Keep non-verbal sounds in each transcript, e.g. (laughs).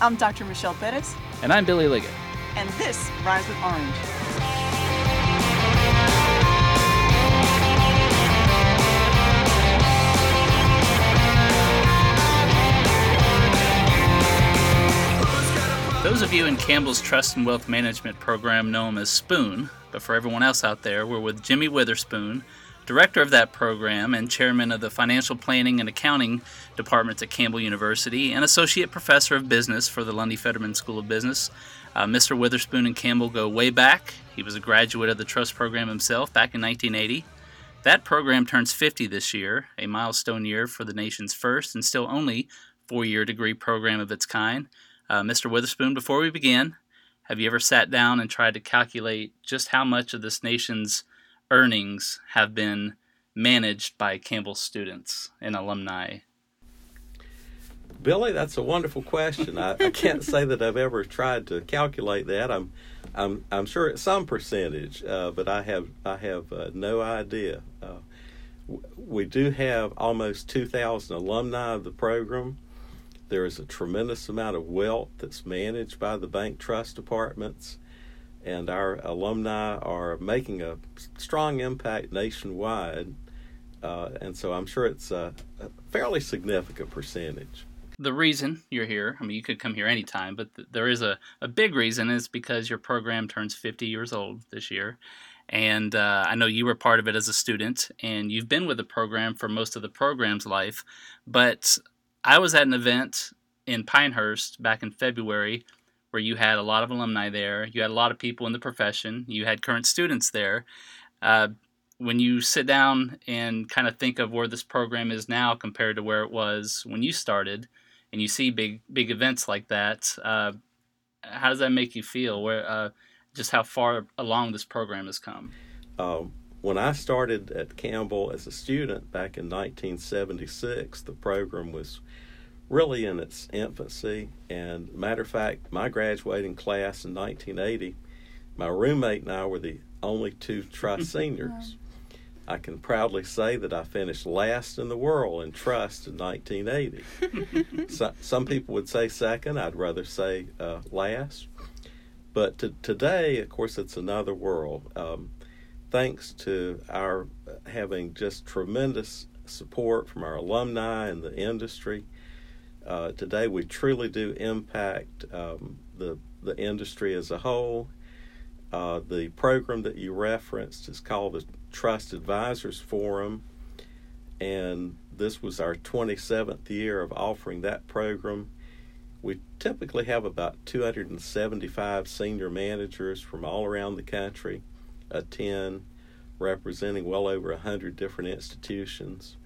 I'm Dr. Michelle Perez. And I'm Billy Liggett. And this Rise with Orange. Those of you in Campbell's Trust and Wealth Management program know him as Spoon, but for everyone else out there, we're with Jimmy Witherspoon, director of that program and chairman of the Financial Planning and Accounting departments at Campbell University, and associate professor of business for the Lundy Fetterman School of Business. Uh, Mr. Witherspoon and Campbell go way back. He was a graduate of the Trust program himself back in 1980. That program turns 50 this year, a milestone year for the nation's first and still only four year degree program of its kind. Uh, Mr. Witherspoon, before we begin, have you ever sat down and tried to calculate just how much of this nation's earnings have been managed by Campbell students and alumni? Billy, that's a wonderful question. I, I, can't say that I've ever tried to calculate that. I'm, I'm, I'm sure it's some percentage, uh, but I have, I have uh, no idea. Uh, we do have almost 2,000 alumni of the program. There is a tremendous amount of wealth that's managed by the bank trust departments, and our alumni are making a strong impact nationwide. Uh, and so I'm sure it's a, a, fairly significant percentage. The reason you're here, I mean, you could come here anytime, but th- there is a, a big reason is because your program turns 50 years old this year. And uh, I know you were part of it as a student, and you've been with the program for most of the program's life. But I was at an event in Pinehurst back in February where you had a lot of alumni there. You had a lot of people in the profession. You had current students there. Uh, when you sit down and kind of think of where this program is now compared to where it was when you started, and you see big big events like that, uh, how does that make you feel? Where uh, just how far along this program has come? Um, when I started at Campbell as a student back in 1976, the program was really in its infancy. And matter of fact, my graduating class in 1980, my roommate and I were the only two trust (laughs) seniors. I can proudly say that I finished last in the world in trust in 1980. (laughs) so, some people would say second. I'd rather say uh, last. But to, today, of course, it's another world. Um, thanks to our having just tremendous support from our alumni and the industry, uh, today we truly do impact um, the the industry as a whole. Uh, the program that you referenced is called the Trust Advisors Forum, and this was our 27th year of offering that program. We typically have about 275 senior managers from all around the country attend, representing well over 100 different institutions.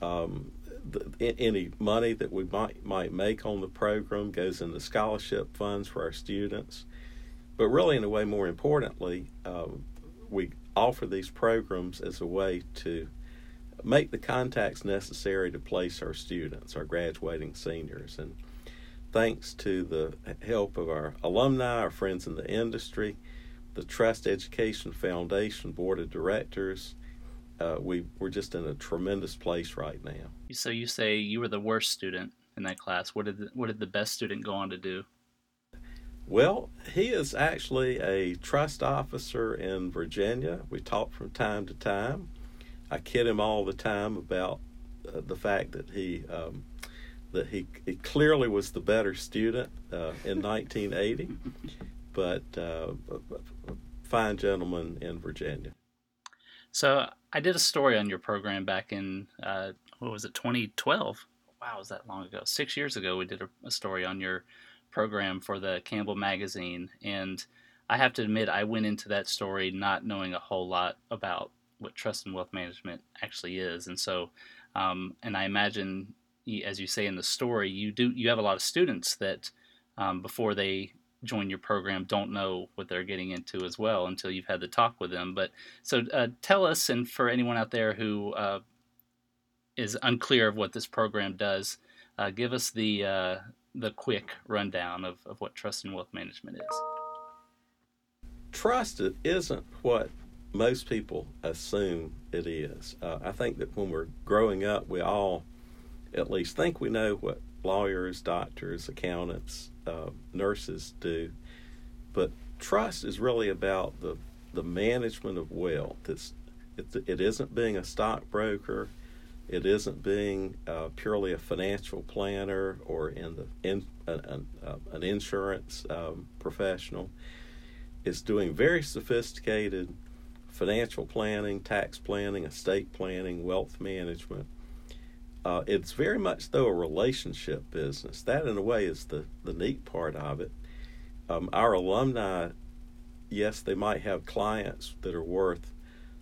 Um, the, any money that we might might make on the program goes into scholarship funds for our students. But really, in a way, more importantly, um, we offer these programs as a way to make the contacts necessary to place our students, our graduating seniors. And thanks to the help of our alumni, our friends in the industry, the Trust Education Foundation Board of Directors, uh, we we're just in a tremendous place right now. So you say you were the worst student in that class. What did the, what did the best student go on to do? Well, he is actually a trust officer in Virginia. We talk from time to time. I kid him all the time about uh, the fact that he um, that he, he clearly was the better student uh, in 1980, but uh, fine gentleman in Virginia. So I did a story on your program back in uh, what was it, 2012? Wow, was that long ago? Six years ago, we did a, a story on your program for the Campbell magazine, and I have to admit, I went into that story not knowing a whole lot about what trust and wealth management actually is, and so, um, and I imagine, as you say in the story, you do you have a lot of students that um, before they join your program don't know what they're getting into as well until you've had the talk with them. But so uh, tell us, and for anyone out there who uh, is unclear of what this program does, uh, give us the uh, the quick rundown of, of what trust and wealth management is. Trust isn't what most people assume it is. Uh, I think that when we're growing up, we all at least think we know what lawyers, doctors, accountants, uh, nurses do. But trust is really about the the management of wealth. It's it, it isn't being a stockbroker. It isn't being uh, purely a financial planner or in the in, an, uh, an insurance um, professional. It's doing very sophisticated financial planning, tax planning, estate planning, wealth management. Uh, it's very much though a relationship business. That in a way is the the neat part of it. Um, our alumni, yes, they might have clients that are worth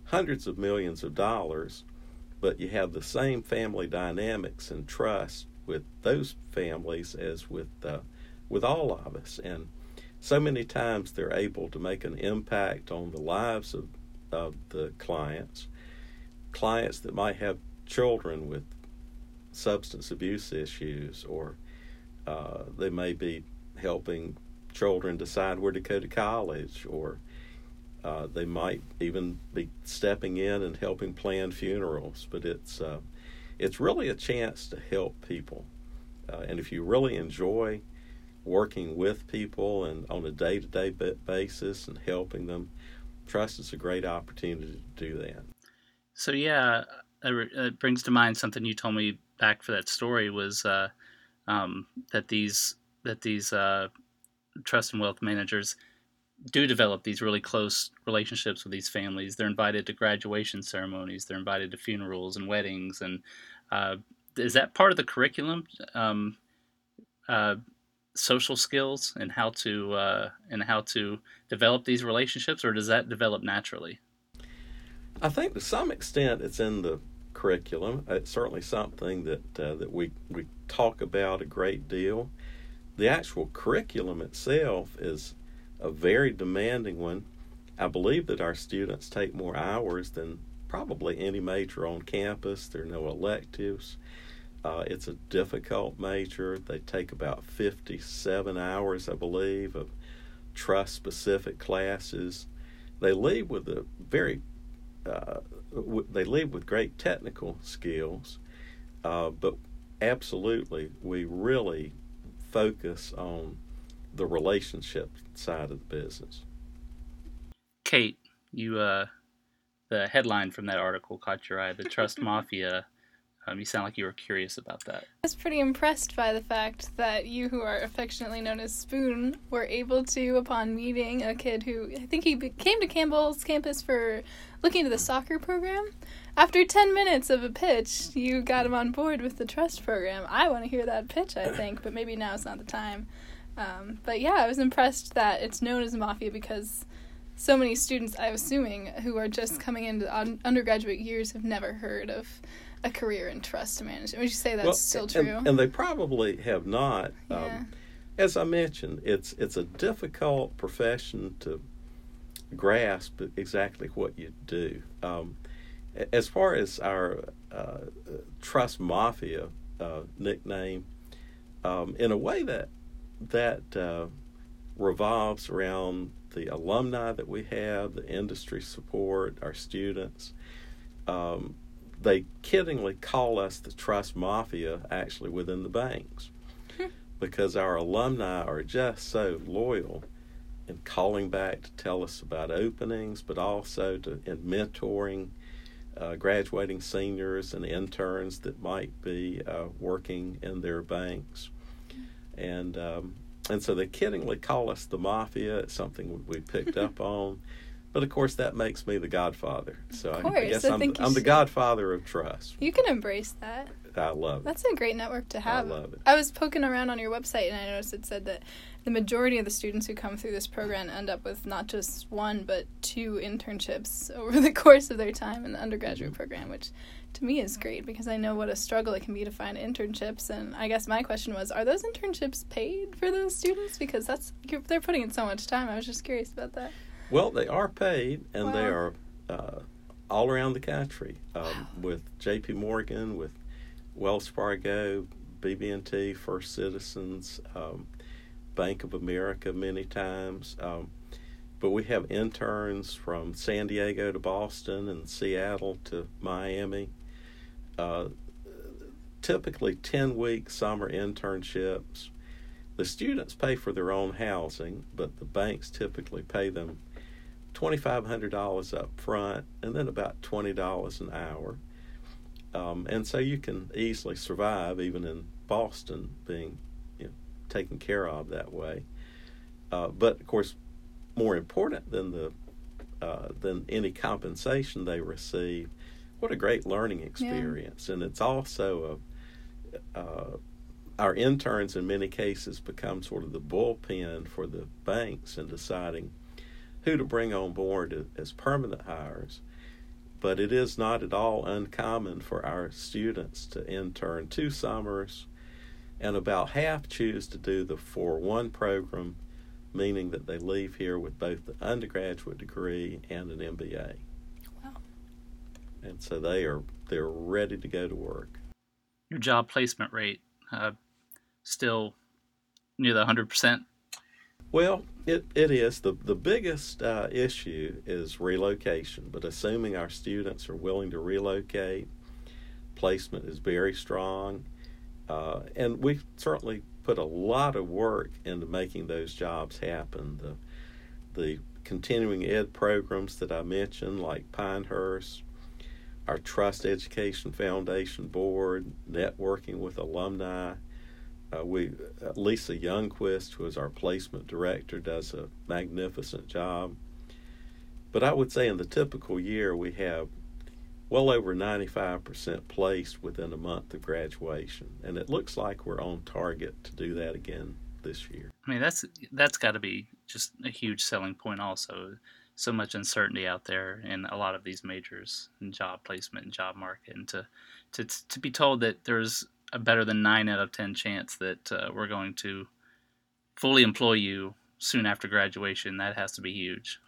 hundreds of millions of dollars, but you have the same family dynamics and trust with those families as with uh, with all of us, and so many times they're able to make an impact on the lives of of the clients, clients that might have children with substance abuse issues, or uh, they may be helping children decide where to go to college, or uh, they might even be stepping in and helping plan funerals, but it's uh, it's really a chance to help people. Uh, and if you really enjoy working with people and on a day to day basis and helping them, trust is a great opportunity to do that. So yeah, it brings to mind something you told me for that story was uh, um, that these that these uh, trust and wealth managers do develop these really close relationships with these families. They're invited to graduation ceremonies. They're invited to funerals and weddings. And uh, is that part of the curriculum? Um, uh, social skills and how to uh, and how to develop these relationships, or does that develop naturally? I think to some extent it's in the curriculum. It's certainly something that uh, that we we talk about a great deal. The actual curriculum itself is a very demanding one. I believe that our students take more hours than probably any major on campus. There are no electives. Uh, it's a difficult major. They take about 57 hours, I believe, of trust specific classes. They leave with a very, uh, they leave with great technical skills, uh, but absolutely, we really focus on the relationship side of the business. Kate, you uh, the headline from that article caught your eye. The trust (laughs) mafia. Um, you sound like you were curious about that. I was pretty impressed by the fact that you, who are affectionately known as Spoon, were able to, upon meeting a kid who I think he came to Campbell's campus for looking into the soccer program. After 10 minutes of a pitch, you got him on board with the trust program. I want to hear that pitch, I think, but maybe now is not the time. Um, but yeah, I was impressed that it's known as mafia because so many students, I'm assuming, who are just coming into undergraduate years have never heard of a career in trust management. Would you say that's well, still true? And, and, they probably have not. Yeah. Um, as I mentioned, it's it's a difficult profession to grasp exactly what you do. Um, as far as our uh, trust mafia uh, nickname, um, in a way that that uh, revolves around the alumni that we have, the industry support, our students. Um, they kiddingly call us the trust mafia actually within the banks hmm. because our alumni are just so loyal in calling back to tell us about openings, but also to in mentoring uh, graduating seniors and interns that might be uh, working in their banks and um, and so they kiddingly call us the mafia. It's something we picked up (laughs) on, but of course that makes me the Godfather. So I, guess I am I'm the Godfather of trust. You can embrace that. I love it. That's a great network to have. I love it. I was poking around on your website and I noticed it said that the majority of the students who come through this program end up with not just one but two internships (laughs) over the course of their time in the undergraduate mm-hmm. program, which to me is great because I know what a struggle it can be to find internships. And I guess my question was, are those internships paid for those students? Because that's they're putting in so much time. I was just curious about that. Well, they are paid, and wow. they are uh, all around the country um, wow. (sighs) with J.P. Morgan, with Wells Fargo, BB&T, First Citizens, um, Bank of America, many times. Um, but we have interns from San Diego to Boston and Seattle to Miami. Uh, typically 10 week summer internships. The students pay for their own housing, but the banks typically pay them $2,500 up front and then about $20 an hour. Um, and so you can easily survive even in Boston being you know, taken care of that way. Uh, but of course, more important than the uh, than any compensation they receive, what a great learning experience! Yeah. And it's also a, uh, our interns in many cases become sort of the bullpen for the banks in deciding who to bring on board as permanent hires. But it is not at all uncommon for our students to intern two summers, and about half choose to do the 4 1 program, meaning that they leave here with both the undergraduate degree and an MBA. Wow. And so they are they're ready to go to work. Your job placement rate uh, still near the 100%? Well, it, it is. The, the biggest uh, issue is relocation, but assuming our students are willing to relocate, placement is very strong. Uh, and we certainly put a lot of work into making those jobs happen. The, the continuing ed programs that I mentioned, like Pinehurst, our Trust Education Foundation Board, networking with alumni, uh, we uh, Lisa Youngquist, who is our placement director, does a magnificent job. But I would say in the typical year we have well over 95% placed within a month of graduation, and it looks like we're on target to do that again this year. I mean, that's that's got to be just a huge selling point. Also, so much uncertainty out there in a lot of these majors and job placement and job market, and to to to be told that there's a better than nine out of ten chance that uh, we're going to fully employ you soon after graduation. That has to be huge.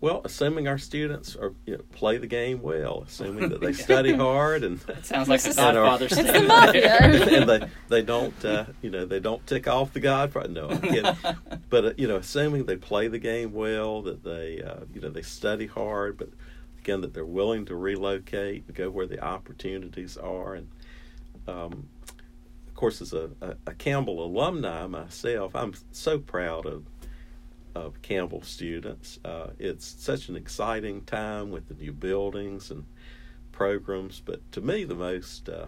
Well, assuming our students are you know, play the game well, assuming that they (laughs) study hard and that sounds like a (laughs) Godfather (laughs) It's the mafia. and they they don't uh, you know they don't tick off the Godfather. No, I'm kidding. but uh, you know, assuming they play the game well, that they uh, you know they study hard, but again that they're willing to relocate, to go where the opportunities are, and um, of course, as a, a, a Campbell alumni myself, I'm so proud of of Campbell students. Uh, it's such an exciting time with the new buildings and programs, but to me, the most uh,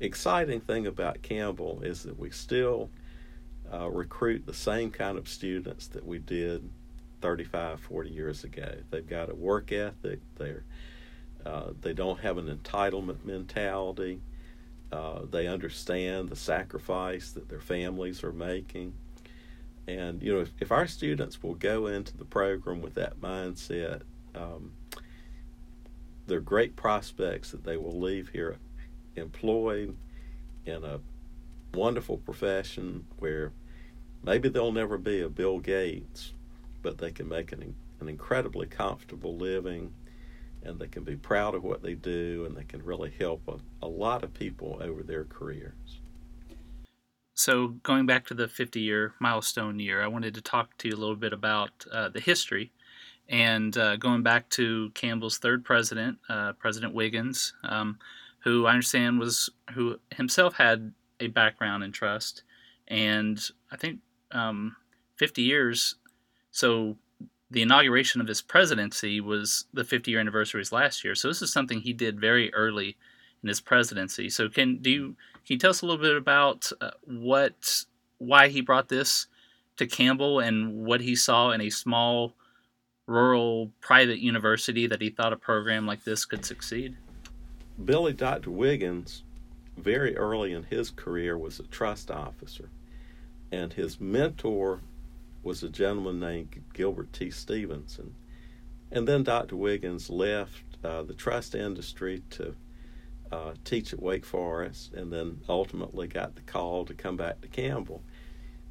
exciting thing about Campbell is that we still uh, recruit the same kind of students that we did 35, 40 years ago. They've got a work ethic. They're uh, they don't have an entitlement mentality. Uh, they understand the sacrifice that their families are making. And you know, if, if our students will go into the program with that mindset, um, they're great prospects that they will leave here employed in a wonderful profession where maybe they'll never be a Bill Gates, but they can make an, an incredibly comfortable living and they can be proud of what they do and they can really help a, a lot of people over their careers. So, going back to the 50 year milestone year, I wanted to talk to you a little bit about uh, the history and uh, going back to Campbell's third president, uh, President Wiggins, um, who I understand was who himself had a background in trust, and I think um, 50 years. So the inauguration of his presidency was the 50 year anniversary last year. So this is something he did very early in his presidency. So can do you can you tell us a little bit about uh, what why he brought this to Campbell and what he saw in a small rural private university that he thought a program like this could succeed? Billy Dr. Wiggins, very early in his career, was a trust officer, and his mentor was a gentleman named Gilbert T. Stephenson. And then Dr. Wiggins left uh, the trust industry to uh, teach at Wake Forest, and then ultimately got the call to come back to Campbell.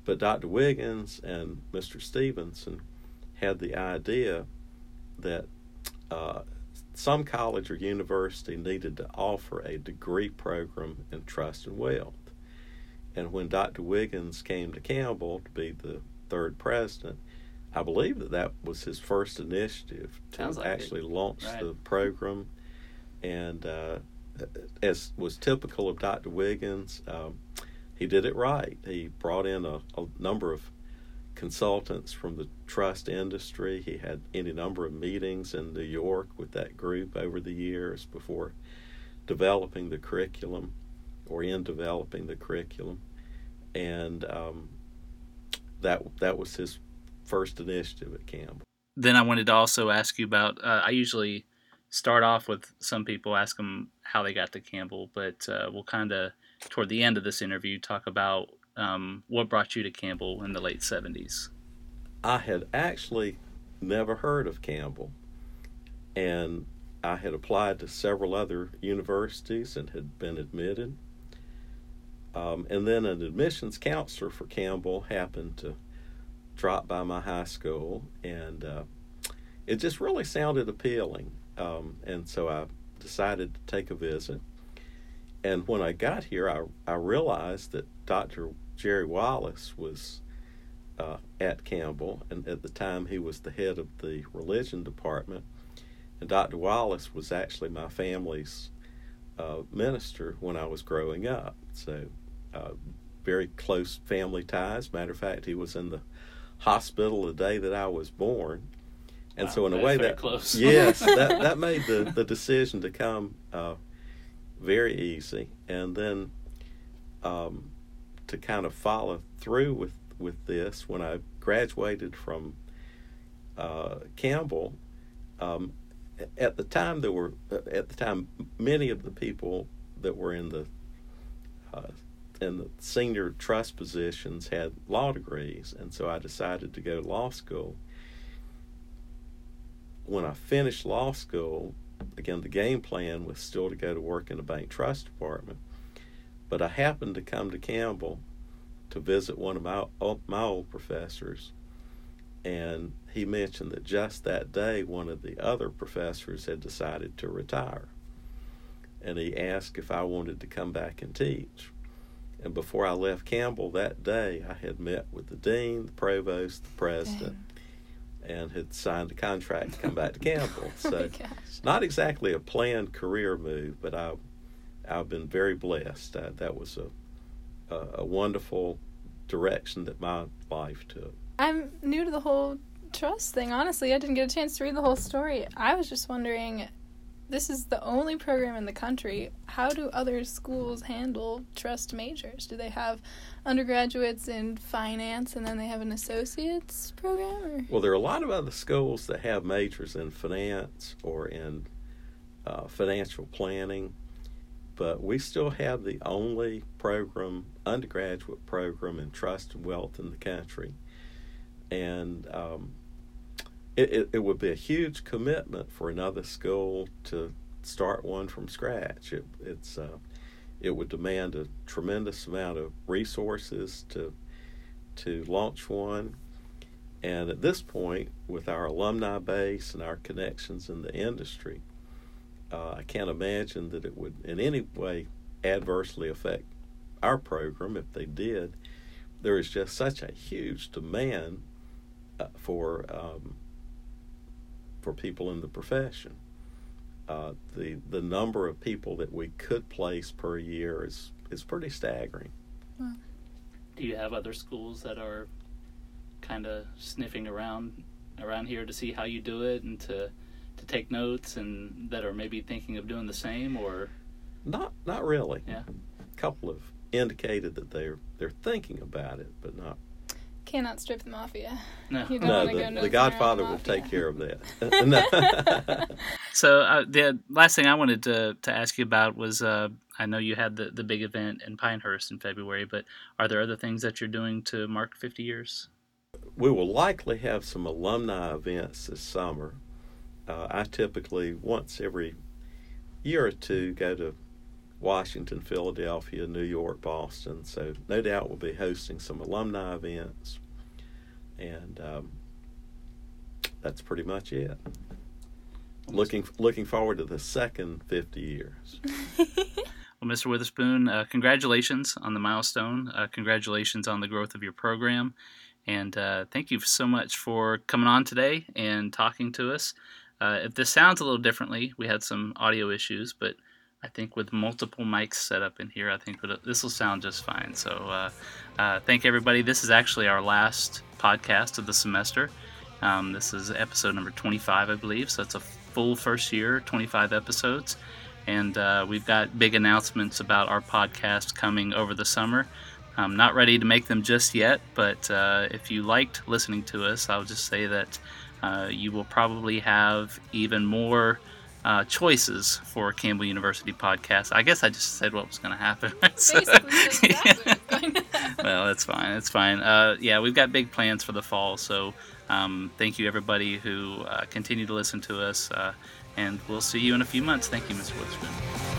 But Dr. Wiggins and Mr. Stephenson had the idea that uh, some college or university needed to offer a degree program in trust and wealth. And when Dr. Wiggins came to Campbell to be the third president, I believe that that was his first initiative to like actually it. launch right. the program. And uh, as was typical of Dr. Wiggins, um, he did it right. He brought in a, a, number of consultants from the trust industry. He had any number of meetings in New York with that group over the years before developing the curriculum or in developing the curriculum. And um, that that was his first initiative at Campbell. Then I wanted to also ask you about. Uh, I usually start off with some people ask them how they got to Campbell, but uh, we'll kind of toward the end of this interview talk about um, what brought you to Campbell in the late seventies. I had actually never heard of Campbell, and I had applied to several other universities and had been admitted. Um, and then an admissions counselor for Campbell happened to drop by my high school, and uh, it just really sounded appealing. Um, and so I decided to take a visit. And when I got here, I, I realized that Dr. Jerry Wallace was uh, at Campbell, and at the time he was the head of the religion department. And Dr. Wallace was actually my family's uh, minister when I was growing up. So, uh, very close family ties. Matter of fact, he was in the hospital the day that I was born. And wow, so, in a way, that close. (laughs) yes, (laughs) that that made the the decision to come uh, very easy, and then um, to kind of follow through with with this when I graduated from uh, Campbell. Um, at the time, there were at the time many of the people that were in the uh, in the senior trust positions had law degrees, and so I decided to go to law school when I finished law school, again, the game plan was still to go to work in the bank trust department. But I happened to come to Campbell to visit one of my, my old professors, and he mentioned that just that day, one of the other professors had decided to retire. And he asked if I wanted to come back and teach. And before I left Campbell that day, I had met with the dean, the provost, the president. Dang and had signed a contract to come back to Campbell. (laughs) Oh so, oh not exactly a planned career move, but I, I've been very blessed. Uh, that was a, a, a wonderful direction that my life took. I'm new to the whole trust thing. Honestly, I didn't get a chance to read the whole story. I was just wondering this is the only program in the country. How do other schools handle trust majors? Do they have undergraduates in finance and then they have an associate's program? Or? Well, there are a lot of other schools that have majors in finance or in uh, financial planning, but we still have the only program, undergraduate program in trust and wealth in the country. And um, it, it, it, would be a huge commitment for another school to start one from scratch. It, it's uh, it would demand a tremendous amount of resources to to launch one. And at this point, with our alumni base and our connections in the industry, uh, I can't imagine that it would in any way adversely affect our program if they did. There is just such a huge demand uh, for um, for people in the profession. Uh, the the number of people that we could place per year is is pretty staggering. Do you have other schools that are kind of sniffing around around here to see how you do it and to to take notes and that are maybe thinking of doing the same or not not really. Yeah. A couple have indicated that they're they're thinking about it, but not cannot strip the mafia. No, no the, the Godfather will take care of that. (laughs) (laughs) so uh, the last thing I wanted to to ask you about was uh, I know you had the the big event in Pinehurst in February, but are there other things that you're doing to mark 50 years? We will likely have some alumni events this summer. Uh, I typically once every year or two go to Washington, Philadelphia, New York, Boston. So no doubt we'll be hosting some alumni events, and um, that's pretty much it. Looking looking forward to the second fifty years. (laughs) well, Mr. Witherspoon, uh, congratulations on the milestone. Uh, congratulations on the growth of your program, and uh, thank you so much for coming on today and talking to us. Uh, if this sounds a little differently, we had some audio issues, but I think with multiple mics set up in here, I think this will sound just fine. So, uh, uh, thank everybody. This is actually our last podcast of the semester. Um, this is episode number 25, I believe. So it's a full first year, 25 episodes. And uh, we've got big announcements about our podcast coming over the summer. I'm not ready to make them just yet, but uh, if you liked listening to us, I'll just say that uh, you will probably have even more uh, choices for Campbell University podcast. I guess I just said what was going to happen. (laughs) so, (laughs) well, that's fine. It's fine. Uh, yeah, we've got big plans for the fall. So um, thank you, everybody who uh, continue to listen to us. Uh, and we'll see you in a few months. Thank you, Mr. Witherspoon.